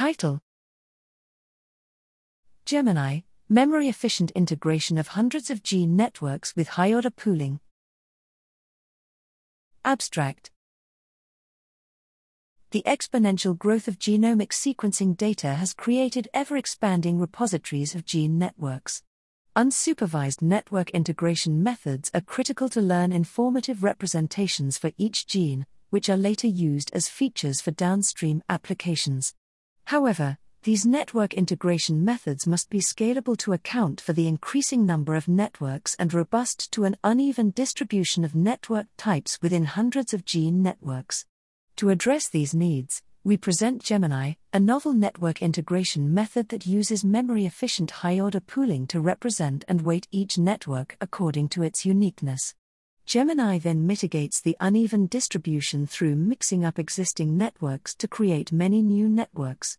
Title Gemini Memory efficient integration of hundreds of gene networks with high order pooling. Abstract The exponential growth of genomic sequencing data has created ever expanding repositories of gene networks. Unsupervised network integration methods are critical to learn informative representations for each gene, which are later used as features for downstream applications. However, these network integration methods must be scalable to account for the increasing number of networks and robust to an uneven distribution of network types within hundreds of gene networks. To address these needs, we present Gemini, a novel network integration method that uses memory efficient high order pooling to represent and weight each network according to its uniqueness. Gemini then mitigates the uneven distribution through mixing up existing networks to create many new networks.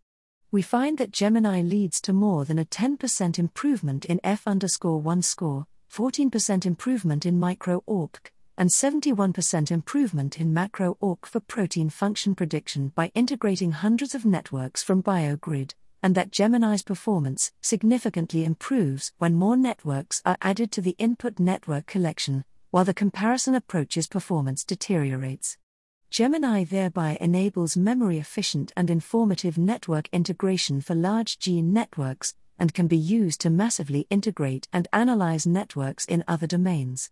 We find that Gemini leads to more than a 10% improvement in F underscore 1 score, 14% improvement in micro AUPRC, and 71% improvement in macro AURPC for protein function prediction by integrating hundreds of networks from BioGRID, and that Gemini's performance significantly improves when more networks are added to the input network collection, while the comparison approach's performance deteriorates. Gemini thereby enables memory efficient and informative network integration for large gene networks, and can be used to massively integrate and analyze networks in other domains.